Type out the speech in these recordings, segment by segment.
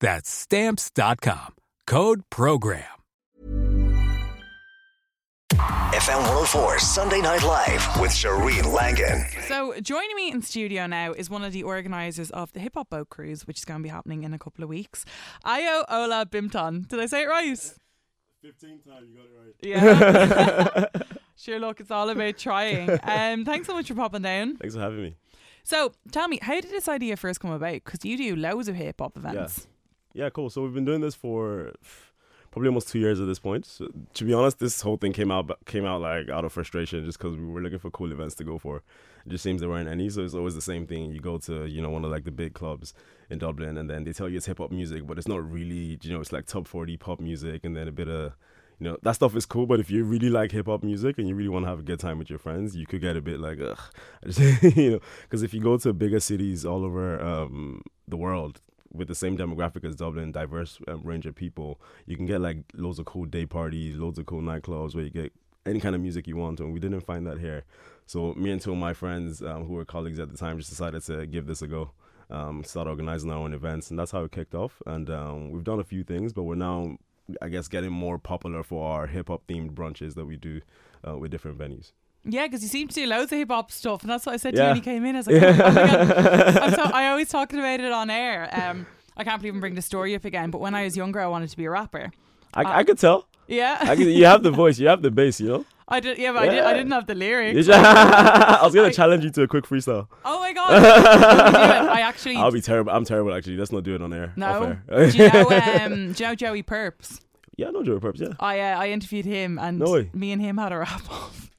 That's stamps.com. Code program. FM 104 Sunday Night Live with Shireen Langan. So, joining me in studio now is one of the organisers of the Hip Hop Boat Cruise, which is going to be happening in a couple of weeks. Ayo Ola Bimton. Did I say it right? 15th time you got it right. Yeah. sure, look, it's all about trying. Um, thanks so much for popping down. Thanks for having me. So, tell me, how did this idea first come about? Because you do loads of hip hop events. Yeah, cool. So we've been doing this for probably almost two years at this point. So, to be honest, this whole thing came out came out like out of frustration, just because we were looking for cool events to go for. It just seems there weren't any, so it's always the same thing. You go to you know one of like the big clubs in Dublin, and then they tell you it's hip hop music, but it's not really. You know, it's like top forty pop music, and then a bit of you know that stuff is cool but if you really like hip hop music and you really want to have a good time with your friends you could get a bit like ugh you know because if you go to bigger cities all over um, the world with the same demographic as Dublin, diverse um, range of people, you can get like loads of cool day parties, loads of cool nightclubs where you get any kind of music you want. And we didn't find that here. So me and two of my friends um, who were colleagues at the time just decided to give this a go. Um, start organizing our own events, and that's how it kicked off. And um, we've done a few things, but we're now, I guess, getting more popular for our hip hop themed brunches that we do uh, with different venues. Yeah, because you seem to do loads of hip hop stuff, and that's what I said to you when you came in. I was like, oh, oh my god, I'm so, I always talking about it on air. Um, I can't even bring the story up again. But when I was younger, I wanted to be a rapper. I, uh, I could tell. Yeah, I could, you have the voice, you have the bass, you know. I did, yeah, but yeah. I, did, I didn't have the lyrics. I was gonna I, challenge you to a quick freestyle. Oh my god! I actually. I'll be terrible. I'm terrible. Actually, let's not do it on air. No. do you know? Um, do you know Joey Purps? Yeah, I know Joey Purps. Yeah. I uh, I interviewed him, and no me and him had a rap off.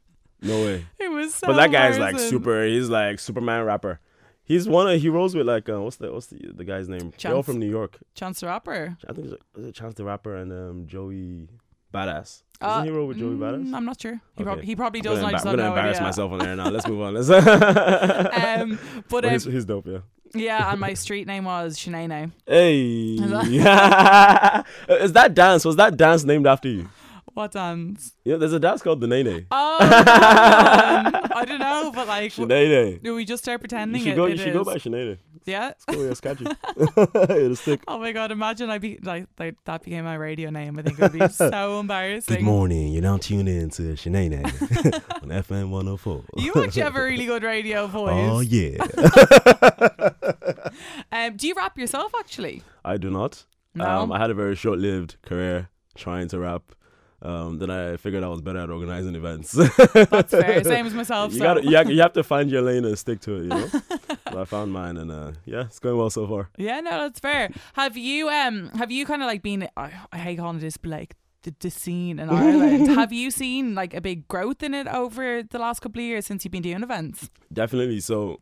No way. It was so But that guy's like super he's like Superman rapper. He's one of he rolls with like uh, what's the what's the the guy's name? Chance. They're all from New York. Chance the Rapper. I think it's, it Chance the Rapper and um, Joey Badass. Doesn't uh, he roll with Joey mm, Badass? I'm not sure. He, okay. prob- he probably does. I'm gonna, I'm gonna embarrass myself on there now. Let's move on. Let's um, but, but um, he's, he's, dope, yeah. Yeah, and my street name was Shanae. Hey, is that dance? Was that dance named after you? What dance? Yeah, there's a dance called the Nene. Oh, I don't know, but like, Sinead. do we just start pretending you should it, go, it You should is? go by Sinead. Yeah. It's cool, yeah, it's catchy. It'll stick. Oh my god! Imagine I be like, like that became my radio name. I think it would be so embarrassing. Good morning. You're now tuning in to Sinead on FM 104. You actually have a really good radio voice. Oh yeah. um, do you rap yourself? Actually, I do not. No. Um, I had a very short-lived career trying to rap. Um, then I figured I was better at organizing events. That's fair. Same as myself. You so. got you, you have to find your lane and stick to it. You know. so I found mine, and uh, yeah, it's going well so far. Yeah, no, that's fair. Have you um have you kind of like been? I, I hate calling this, but like the, the scene in Ireland. have you seen like a big growth in it over the last couple of years since you've been doing events? Definitely. So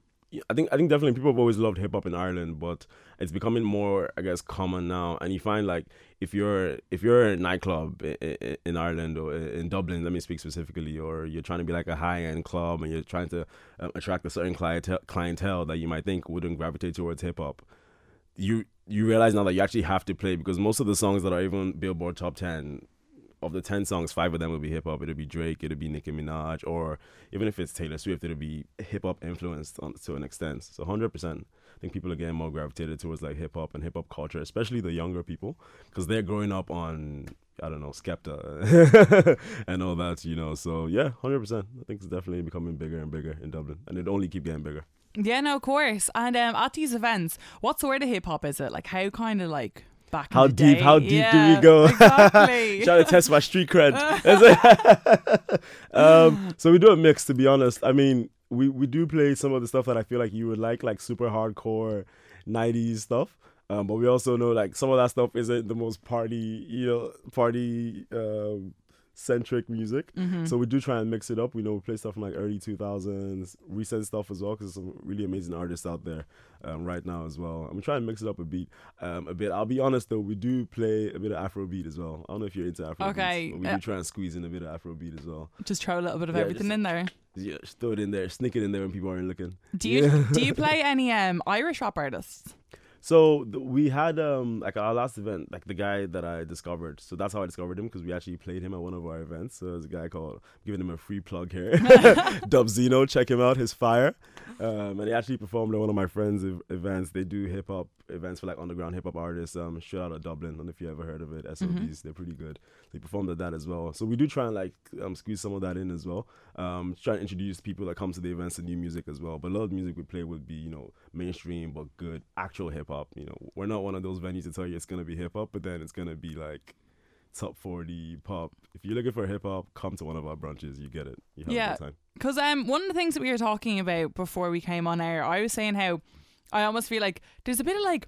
I think I think definitely people have always loved hip hop in Ireland, but it's becoming more, I guess, common now. And you find like if you're if you're a nightclub in, Ireland or in Dublin, let me speak specifically, or you're trying to be like a high end club and you're trying to um, attract a certain clientele, clientele that you might think wouldn't gravitate towards hip hop, you you realize now that you actually have to play because most of the songs that are even Billboard top ten of the 10 songs, five of them will be hip hop. It'll be Drake, it'll be Nicki Minaj, or even if it's Taylor Swift, it'll be hip hop influenced on, to an extent. So 100%. I think people are getting more gravitated towards like hip hop and hip hop culture, especially the younger people, because they're growing up on I don't know Skepta and all that, you know. So yeah, hundred percent. I think it's definitely becoming bigger and bigger in Dublin, and it only keep getting bigger. Yeah, no, of course. And um, at these events, what sort of hip hop is it? Like, how kind of like back. How deep? day. How deep do we go? Exactly. Trying to test my street cred. um, so we do a mix, to be honest. I mean, we, we do play some of the stuff that I feel like you would like, like super hardcore 90s stuff. Um, but we also know like some of that stuff isn't the most party, you know, party um, centric music. Mm-hmm. So we do try and mix it up. We know we play stuff from like early 2000s, recent stuff as well, because there's some really amazing artists out there um, right now as well. I'm trying to mix it up a beat, um, a bit. I'll be honest though, we do play a bit of Afrobeat as well. I don't know if you're into Afrobeat. Okay, But we uh, do try and squeeze in a bit of Afrobeat as well. Just throw a little bit of Yeah, everything just- in there. Yeah, just throw it in there, sneak it in there when people aren't looking. Do you Yeah. do you play any um Irish rap artists? So th- we had um like our last event, like the guy that I discovered. So that's how I discovered him because we actually played him at one of our events. So there's a guy called giving him a free plug here, Dub Zeno. Check him out, his fire. Um, and he actually performed at one of my friends' ev- events. They do hip hop events for like underground hip hop artists. Um, straight out of Dublin. I don't know if you ever heard of it. SOBs, they're pretty good. They performed at that as well. So we do try and like um, squeeze some of that in as well. Um, try and introduce people that come to the events to new music as well. But a lot of the music we play would be you know mainstream but good actual hip hop. You know, we're not one of those venues to tell you it's gonna be hip hop, but then it's gonna be like top 40 pop. If you're looking for hip hop, come to one of our brunches. You get it. You have Yeah. a good time. Because um, one of the things that we were talking about before we came on air, I was saying how I almost feel like there's a bit of like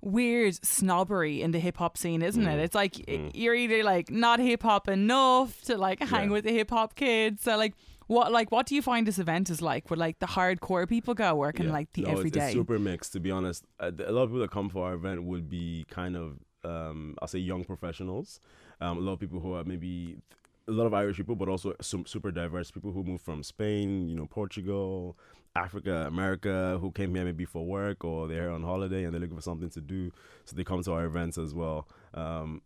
weird snobbery in the hip hop scene, isn't it? Mm. It's like Mm. you're either like not hip hop enough to like hang Yeah. with the hip hop kids. So like, what like what do you find this event is like? Where like the hardcore people go working Yeah. like the No, everyday? It's super mixed, to be honest. Uh, a lot of people that come for our event would be kind of, um, I'll say, young professionals. Um, a lot of people who are maybe a lot of Irish people, but also some super diverse people who moved from Spain, you know, Portugal, Africa, America, who came here maybe for work or they're on holiday and they're looking for something to do, so they come to our events as well. Um,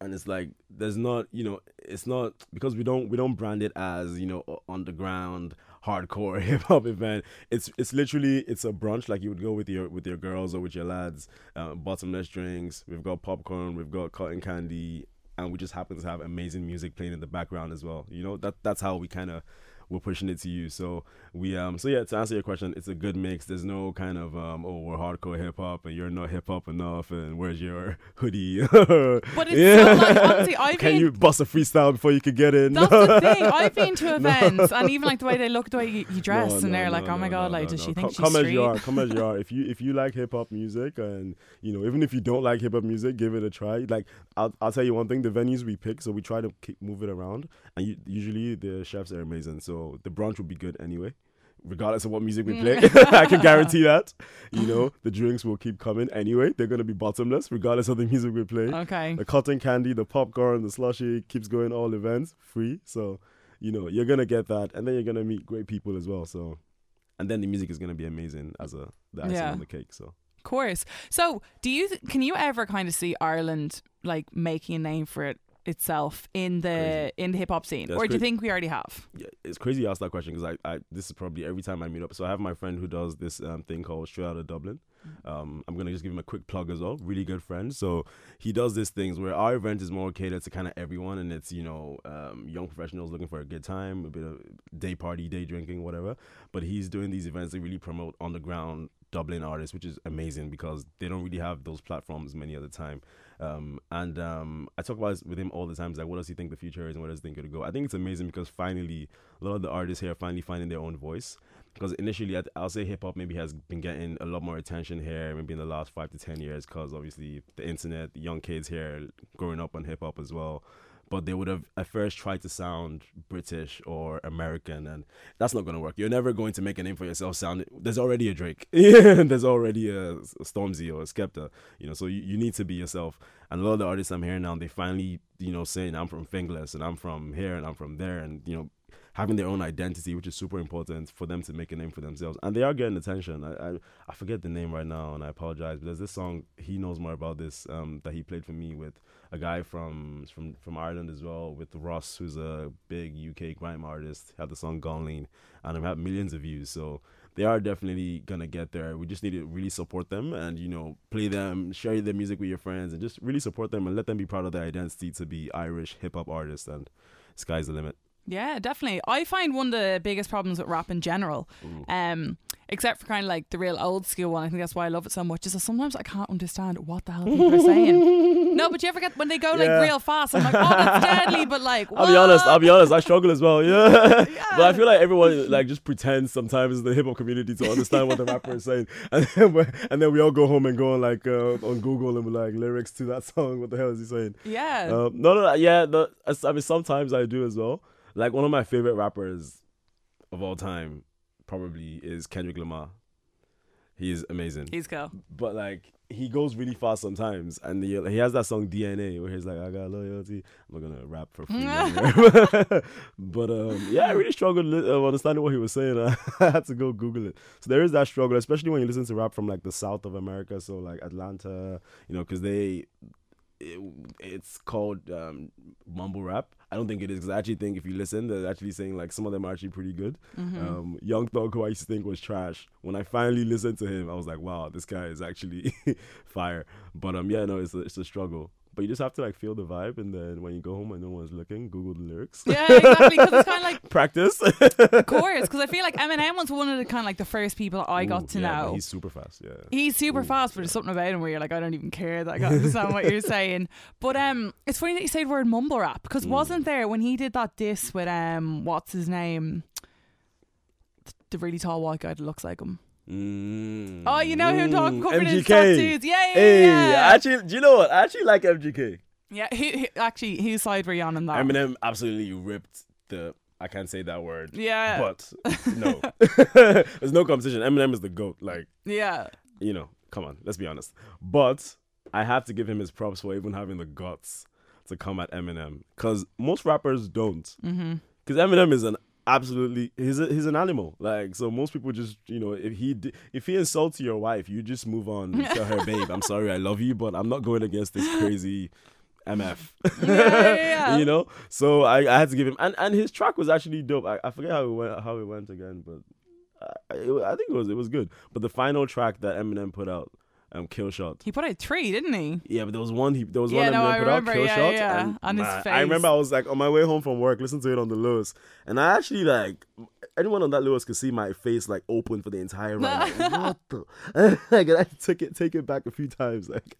and it's like there's not you know it's not because we don't we don't brand it as you know underground hardcore hip hop event. It's it's literally it's a brunch. Like you would go with your with your girls or with your lads uh, bottomless drinks. We've got popcorn. We've got cotton candy. And we just happen to have amazing music playing in the background as well. You know that that's how we kind of we're pushing it to you. So we um so yeah to answer your question it's a good mix. There's no kind of um oh we're hardcore hip hop and you're not hip hop enough and where's your hoodie? But it's so like honestly, I've can been you bust a freestyle before you could get in? That's the thing. I've been to events, and even like the way they look, the way you, you dress, No, and no, they're like, no, "Oh my god, no, like, no, does no. she think come, she's come street?" as you are come as you are. If you if you like hip-hop music and you know even if you don't like hip-hop music give it a try. Like I'll, I'll tell you one thing the venues we pick so we try to keep, move it around and you, usually the chefs are amazing. So the brunch will be good anyway regardless of what music we mm. play i can guarantee that you know the drinks will keep coming anyway they're going to be bottomless regardless of the music we play Okay. the cotton candy, the popcorn, the slushy keeps going all events free. So, you know, you're gonna get that, and then you're gonna meet great people as well. So, and then the music is gonna be amazing as a the icing Yeah. on the cake. So, Of course. So, do you th- can you ever kind of see Ireland like making a name for it itself in the Crazy. in the hip hop scene, Yeah, or do you cra- think we already have? yeah, it's crazy you asked that question because I, I, this is probably every time I meet up. So I have my friend who does this um, thing called Straight Out of Dublin. Um, I'm gonna just give him a quick plug as well. Really good friend. So he does these things where our event is more catered to kind of everyone, and it's you know um, young professionals looking for a good time, a bit of day party, day drinking, whatever. But he's doing these events that really promote underground Dublin artists, which is amazing because they don't really have those platforms many other time. Um, and um, I talk about with him all the time. Like, what does he think the future is and where does he think it'll go? I think it's amazing because finally, a lot of the artists here are finally finding their own voice. Because initially, I'll say hip hop maybe has been getting a lot more attention here, maybe in the last five to 10 years, because obviously the internet, the young kids here growing up on hip hop as well. But they would have at first tried to sound British or American, and that's not going to work. You're never going to make a name for yourself sound. There's already a Drake, there's already a, Stormzy or a Skepta, you know. So you, you need to be yourself. And a lot of the artists I'm hearing now, they finally, you know, saying I'm from Finglas and I'm from here and I'm from there, and you know, having their own identity, which is super important for them to make a name for themselves. And they are getting attention. I I, I forget the name right now, and I apologize. But there's this song he knows more about this um, that he played for me with a guy from from from Ireland as well, with Ross, who's a big UK grime artist. Had the song Gone Lean, and it had millions of views. So they are definitely gonna get there. We just need to really support them and you know play them, share their music with your friends, and just really support them and let them be proud of their identity to be Irish hip hop artists. And sky's the limit. Yeah, definitely. I find one of the biggest problems with rap in general um, except for kind of like the real old school one. I think that's why I love it so much. Is that sometimes I can't understand what the hell people are saying. No, but you ever get when they go like Yeah. real fast? I'm like, oh, that's deadly. But like, I'll be honest. I'll be honest. I struggle as well. Yeah. but I feel like everyone like just pretends sometimes in the hip hop community to understand what the rapper is saying, and then we and then we all go home and go on like uh, on Google and be like lyrics to that song. What the hell is he saying? Yeah. Um, no, no, no, yeah. No, I mean, sometimes I do as well. Like one of my favorite rappers of all time probably is Kendrick Lamar. He's amazing, He's cool. but like he goes really fast sometimes, and he, he has that song DNA where he's like, "I got loyalty." I'm not gonna rap for free, but um, yeah, I really struggled uh, understanding what he was saying. I had to go Google it. So there is that struggle, especially when you listen to rap from like the south of America, so like Atlanta, you know, because they it, it's called um, mumble rap. I don't think it is because I actually think if you listen, they're actually saying like some of them are actually pretty good. Um, Young Thug, who I used to think was trash, when I finally listened to him, I was like, wow, this guy is actually fire. But um, yeah, no, it's a, it's a struggle. But you just have to like feel the vibe, and then when you go home and no one's looking, Google the lyrics. Yeah, exactly. Because it's kind of like Practice. of course, Because I feel like Eminem was one of the kind of like the first people I got to yeah, know. He's super fast. Yeah. He's super Ooh, fast, but there's something about him where you're like, I don't even care that I understand what you're saying. But um, it's funny that you say the word mumble rap Mm. because wasn't there when he did that diss with um, what's his name, the really tall white guy that looks like him. Mm, Oh, you know him talking mm, covered in MGK. tattoos. Yeah, yeah, Hey, yeah. actually, do you know what? I actually like MGK. yeah, he, he, actually, whose side were you on in that? Eminem absolutely ripped the. I can't say that word. Yeah. But no, there's no competition. Eminem is the goat. Like yeah. you know, come on, let's be honest. But I have to give him his props for even having the guts to come at Eminem because most rappers don't. Mm-hmm. Because Eminem is an absolutely he's a, he's an animal. Like so, most people just you know if he if he insults your wife, you just move on and tell her, babe, I'm sorry, I love you, but I'm not going against this crazy. MF, Yeah, yeah, yeah. you know. So I, I had to give him, and, and his track was actually dope. I, I forget how it went, how it went again, but I, it, I think it was it was good. But the final track that Eminem put out, um, Kill Shot. He put out three, didn't he? Yeah, but there was one he there was Yeah, one no, Eminem I put remember, out, Kill yeah, Shot, yeah, and on his man, face. I remember I was like on my way home from work, listening to it on the Luas, and I actually like anyone on that Luas could see my face like open for the entire ride. Like, what the? like, I took it take it back a few times. Like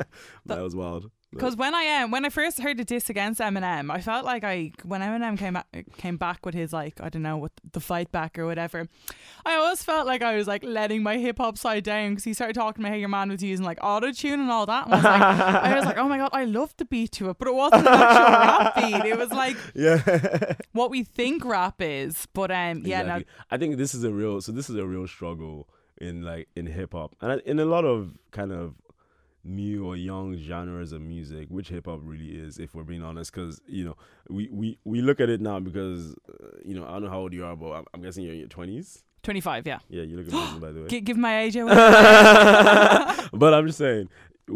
that was wild. Because when I um, when I first heard the diss against Eminem, I felt like I when Eminem came back, came back with his like I don't know what the fight back or whatever, I always felt like I was like letting my hip hop side down because he started talking about how your man was using like auto tune and all that. And I was like, I was like, oh my god, I love the beat to it, but it wasn't an actual rap beat. It was like Yeah. what we think rap is. But um, yeah, Exactly. I think this is a real so this is a real struggle in like in hip hop and in a lot of kind of new or young genres of music which hip hop really is if we're being honest cuz you know we, we we look at it now because uh, you know I don't know how old you are but I'm, I'm guessing you're in your 20s twenty five, yeah. yeah you look amazing by the way G- give my age away. but I'm just saying.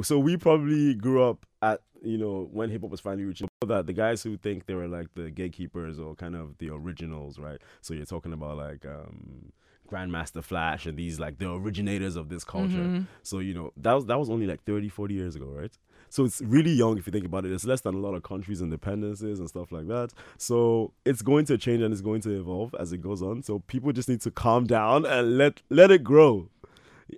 So we probably grew up at you know when hip hop was finally reaching that the guys who think they were like the gatekeepers or kind of the originals, right? So you're talking about like um Grandmaster Flash and these like the originators of this culture. Mm-hmm. So you know that was that was only like 30, 40 years ago, right? So it's really young if you think about it. It's less than a lot of countries' independences and stuff like that. So it's going to change and it's going to evolve as it goes on. So people just need to calm down and let let it grow.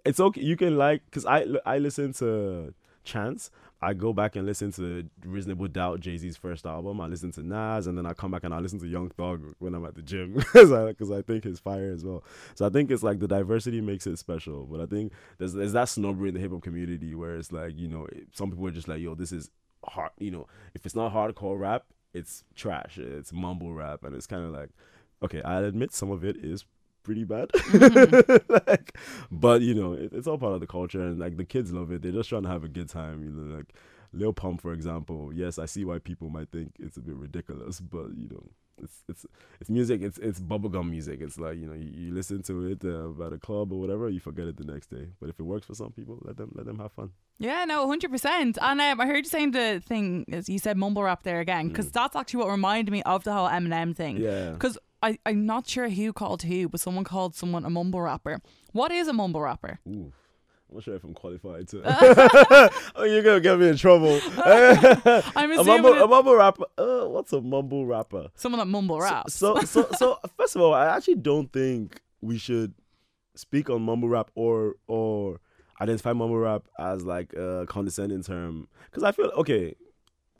It's okay. You can like because I I listen to Chance. I go back and listen to Reasonable Doubt, Jay Z's first album. I listen to Nas, and then I come back and I listen to Young Thug when I'm at the gym because I, think it's fire as well. So I think it's like the diversity makes it special. But I think there's there's that snobbery in the hip hop community where it's like you know some people are just like yo this is hard. You know if it's not hardcore rap, it's trash. It's mumble rap, and it's kind of like okay. I admit some of it is pretty bad. Like but you know it, it's all part of the culture and like the kids love it. They're just trying to have a good time you know like Lil Pump for example. Yes I see why people might think it's a bit ridiculous but you know it's it's it's music. It's it's bubblegum music. It's like you know you, you listen to it uh, at a club or whatever you forget it the next day. But if it works for some people let them let them have fun. Yeah, no, hundred percent. And um, I heard you saying the thing is you said mumble rap there again because that's actually what reminded me of the whole Eminem thing. Mm. yeah. Because I I'm not sure who called who, but someone called someone a mumble rapper. What is a mumble rapper? Ooh. I'm not sure if I'm qualified to. oh, you're gonna get me in trouble. I'm a mumble, a mumble rapper. Uh, what's a mumble rapper? someone that mumble raps. So, so, so, first of all, I actually don't think we should speak on mumble rap or or identify mumble rap as like a condescending term because I feel okay.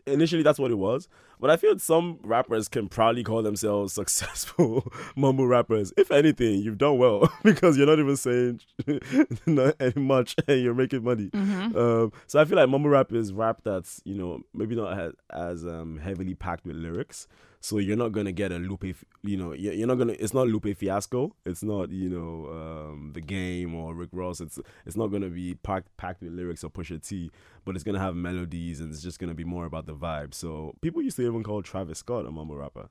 Initially, that's what it was, but I feel some rappers can proudly call themselves successful mumble rappers. If anything, you've done well because you're not even saying not any much and you're making money. Mm-hmm. Um, so I feel like mumble rap is rap that's you know maybe not as, as um, heavily packed with lyrics. So you're not gonna get a Lupe, you know, you're not gonna. It's not Lupe Fiasco. It's not you know um, the game or Rick Ross. It's it's not gonna be packed packed with lyrics or Pusha T, but it's gonna have melodies and it's just gonna be more about the vibe. So people used to even call Travis Scott a mumble rapper.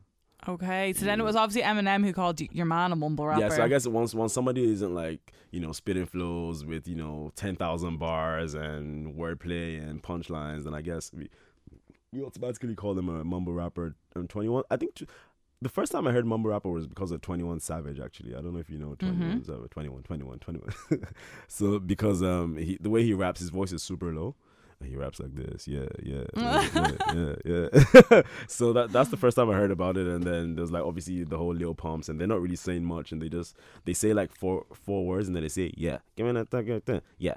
Okay, so then it was obviously Eminem who called your man a mumble rapper. Yeah, so I guess once once somebody isn't like you know spitting flows with you know ten thousand bars and wordplay and punchlines, then I guess we automatically call him a mumble rapper. And Twenty One, I think. t- The first time I heard mumble rapper was because of 21 Savage actually. I don't know if you know 21 Savage, 21 21 21. so because um he the way he raps his voice is super low. He raps like this, yeah, yeah, yeah, yeah, yeah. yeah. so that that's the first time I heard about it, and then there's like obviously the whole Lil Pumps, and they're not really saying much, and they just they say like four four words, and then they say yeah, give me that, yeah,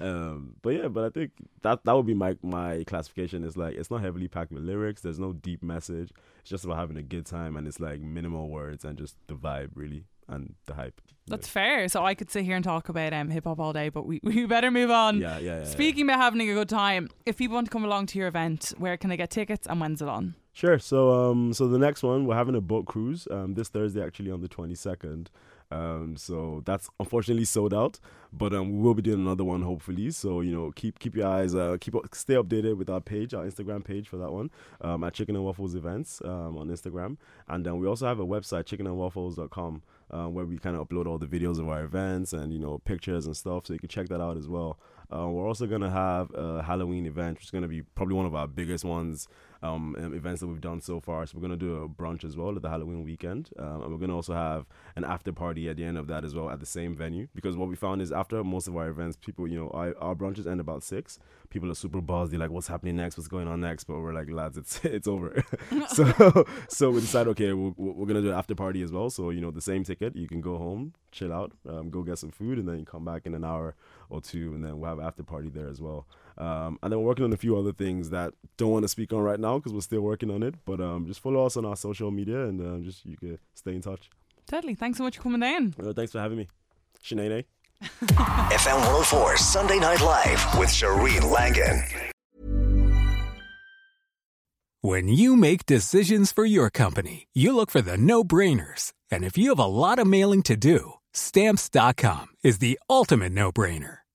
um, but yeah, but I think that that would be my my classification. Is like it's not heavily packed with lyrics. There's no deep message. It's just about having a good time, and it's like minimal words and just the vibe really and the hype. That's fair. So I could sit here and talk about um, hip hop all day, but we, we better move on. yeah, yeah, yeah. yeah. Speaking about having a good time, if people want to come along to your event, where can they get tickets and when's it on? Sure. So um so the next one we're having a boat cruise um this Thursday actually on the 22nd. Um so that's unfortunately sold out, but um we will be doing another one hopefully. So you know keep keep your eyes uh keep stay updated with our page, our Instagram page for that one. Um at Chicken and Waffles events um on Instagram. And then we also have a website chickenandwaffles.com uh, where we kind of upload all the videos of our events and you know pictures and stuff so you can check that out as well. Uh, we're also gonna have a Halloween event, which is gonna be probably one of our biggest ones um, events that we've done so far. So we're gonna do a brunch as well at the Halloween weekend, um, and we're gonna also have an after party at the end of that as well at the same venue. Because what we found is after most of our events, people, you know, our, our brunches end about six. People are super buzzed. They're like, "What's happening next? What's going on next?" But we're like, "Lads, it's it's over." so so we decided, okay, we're, we're gonna do an after party as well. So you know, the same ticket. You can go home, chill out, um, go get some food, and then you come back in an hour or two, and then we'll have after party there as well. Um, and then we're working on a few other things that don't want to speak on right now because we're still working on it. But um, just follow us on our social media, and um, just you can stay in touch. Totally. Thanks so much for coming down. Uh, thanks for having me, Sinead. FM 104 Sunday Night Live with Shireen Langan. When you make decisions for your company, you look for the no brainers. And if you have a lot of mailing to do, stamps.com is the ultimate no brainer.